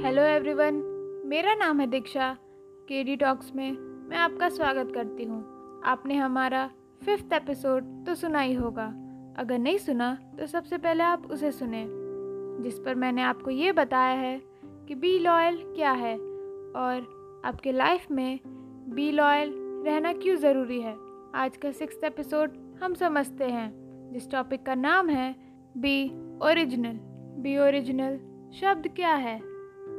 Hello everyone मेरा नाम है दीक्षा। के डी टॉक्स में मैं आपका स्वागत करती हूँ। आपने हमारा फिफ्थ एपिसोड तो सुना ही होगा। अगर नहीं सुना तो सबसे पहले आप उसे सुने, जिस पर मैंने आपको ये बताया है कि बी लॉयल क्या है और आपके लाइफ में बी लॉयल रहना क्यों ज़रूरी है। आज का सिक्स एपिसोड हम समझते हैं, जिस टॉपिक का नाम है बी ओरिजिनल बी ओरिजिनल शब्द क्या है?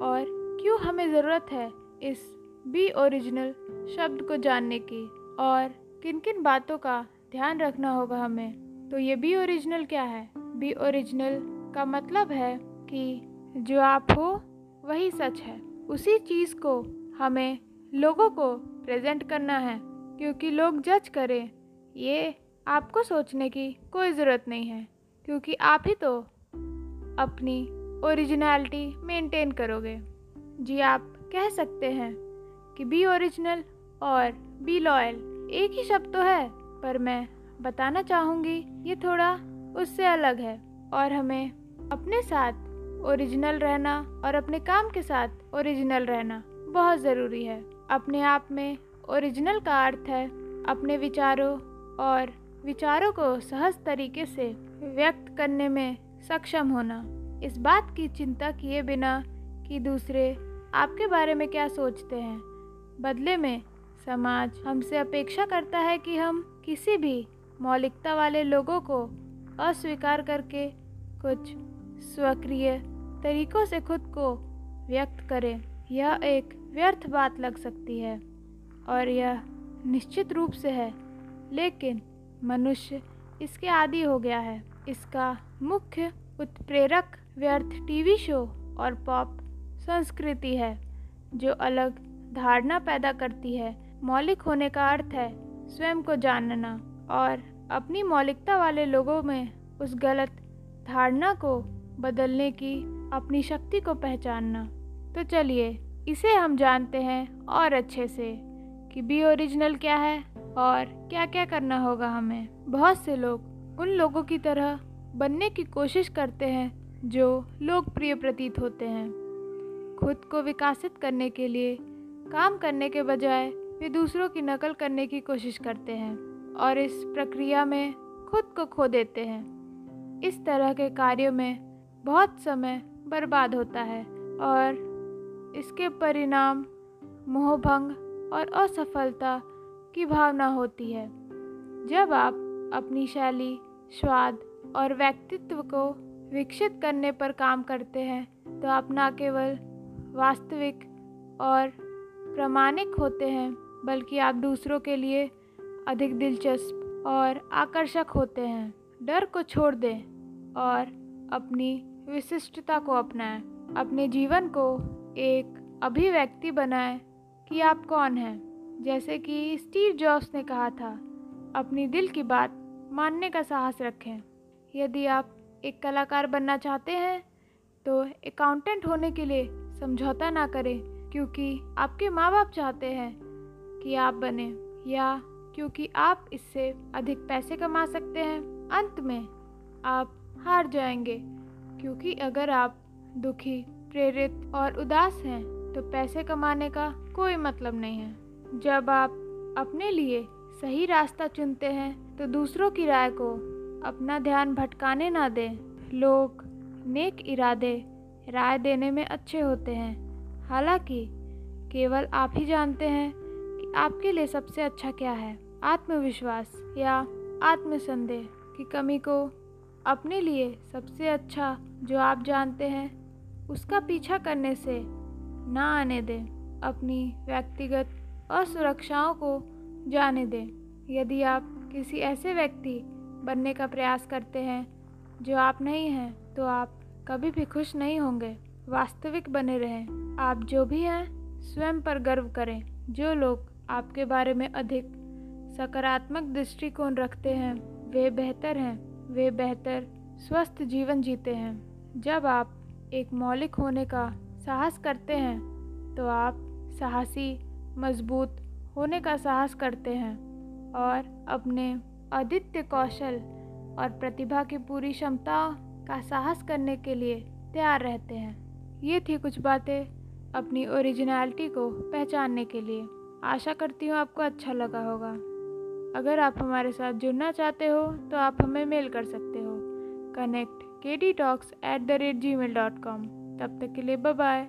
और क्यों हमें ज़रूरत है इस बी ओरिजिनल शब्द को जानने की? और किन किन बातों का ध्यान रखना होगा हमें? तो ये बी ओरिजिनल क्या है? बी ओरिजिनल का मतलब है कि जो आप हो, वही सच है। उसी चीज़ को हमें लोगों को प्रेजेंट करना है, क्योंकि लोग जज करें। ये आपको सोचने की कोई ज़रूरत नहीं है, क्योंकि आप ही तो अपनी ओरिजिनलिटी मेंटेन करोगे। जी आप कह सकते हैं कि बी ओरिजिनल और बी लॉयल एक ही शब्द तो है, पर मैं बताना चाहूँगी ये थोड़ा उससे अलग है और हमें अपने साथ ओरिजिनल रहना और अपने काम के साथ ओरिजिनल रहना बहुत ज़रूरी है। अपने आप में ओरिजिनल का अर्थ है अपने विचारों और विचारों को सहज तरीके से व्यक्त करने में सक्षम होना। इस बात की चिंता किए बिना कि दूसरे आपके बारे में क्या सोचते हैं? बदले में समाज हमसे अपेक्षा करता है कि हम किसी भी मौलिकता वाले लोगों को अस्वीकार करके कुछ स्वक्रिय तरीकों से खुद को व्यक्त करें। यह एक व्यर्थ बात लग सकती है और यह निश्चित रूप से है, लेकिन मनुष्य इसके आदि हो गया है। इसका मुख्य उत्प्रेरक व्यर्थ टीवी शो और पॉप संस्कृति है, जो अलग धारणा पैदा करती है। मौलिक होने का अर्थ है स्वयं को जानना और अपनी मौलिकता वाले लोगों में उस गलत धारणा को बदलने की अपनी शक्ति को पहचानना। तो चलिए, इसे हम जानते हैं और अच्छे से कि बी ओरिजिनल क्या है और क्या क्या करना होगा हमें। बहुत से लोग उन लोगों की तरह बनने की कोशिश करते हैं जो लोकप्रिय प्रतीत होते हैं। खुद को विकसित करने के लिए, काम करने के बजाय वे दूसरों की नकल करने की कोशिश करते हैं और इस प्रक्रिया में खुद को खो देते हैं। इस तरह के कार्यों में बहुत समय बर्बाद होता है और इसके परिणाम मोहभंग और असफलता की भावना होती है। जब आप अपनी शैली, स्वाद और व्यक्तित्व को विकसित करने पर काम करते हैं तो आप ना केवल वास्तविक और प्रामाणिक होते हैं, बल्कि आप दूसरों के लिए अधिक दिलचस्प और आकर्षक होते हैं। डर को छोड़ दें और अपनी विशिष्टता को अपनाएँ। अपने जीवन को एक अभिव्यक्ति बनाएँ कि आप कौन हैं। जैसे कि स्टीव जॉब्स ने कहा था, अपनी दिल की बात मानने का साहस रखें। यदि आप एक कलाकार बनना चाहते हैं तो अकाउंटेंट होने के लिए समझौता ना करें, क्योंकि आपके माँ बाप चाहते हैं कि आप बने, या क्योंकि आप इससे अधिक पैसे कमा सकते हैं। अंत में आप हार जाएँगे, क्योंकि अगर आप दुखी, प्रेरित और उदास हैं तो पैसे कमाने का कोई मतलब नहीं है। जब आप अपने लिए सही रास्ता चुनते हैं तो दूसरों की राय को अपना ध्यान भटकाने ना दें। लोग नेक इरादे, राय देने में अच्छे होते हैं। हालाँकि, केवल आप ही जानते हैं कि आपके लिए सबसे अच्छा क्या है। आत्मविश्वास या आत्मसंदेह की कमी को अपने लिए सबसे अच्छा जो आप जानते हैं, उसका पीछा करने से ना आने दें। अपनी व्यक्तिगत असुरक्षाओं को जाने दें। यदि आप किसी ऐसे व्यक्ति बनने का प्रयास करते हैं। जो आप नहीं हैं तो आप कभी भी खुश नहीं होंगे। वास्तविक बने रहें। आप जो भी हैं, स्वयं पर गर्व करें। जो लोग आपके बारे में अधिक सकारात्मक दृष्टिकोण रखते हैं, वे बेहतर हैं। वे बेहतर स्वस्थ जीवन जीते हैं। जब आप एक मौलिक होने का साहस करते हैं तो आप साहसी, मज़बूत होने का साहस करते हैं और अपने अद्वितीय कौशल और प्रतिभा की पूरी क्षमता का साहस करने के लिए तैयार रहते हैं। ये थी कुछ बातें अपनी ओरिजिनलिटी को पहचानने के लिए। आशा करती हूँ आपको अच्छा लगा होगा। अगर आप हमारे साथ जुड़ना चाहते हो तो आप हमें मेल कर सकते हो। कनेक्ट के D talks at the rate Gmail dot com तब तक के लिए बाय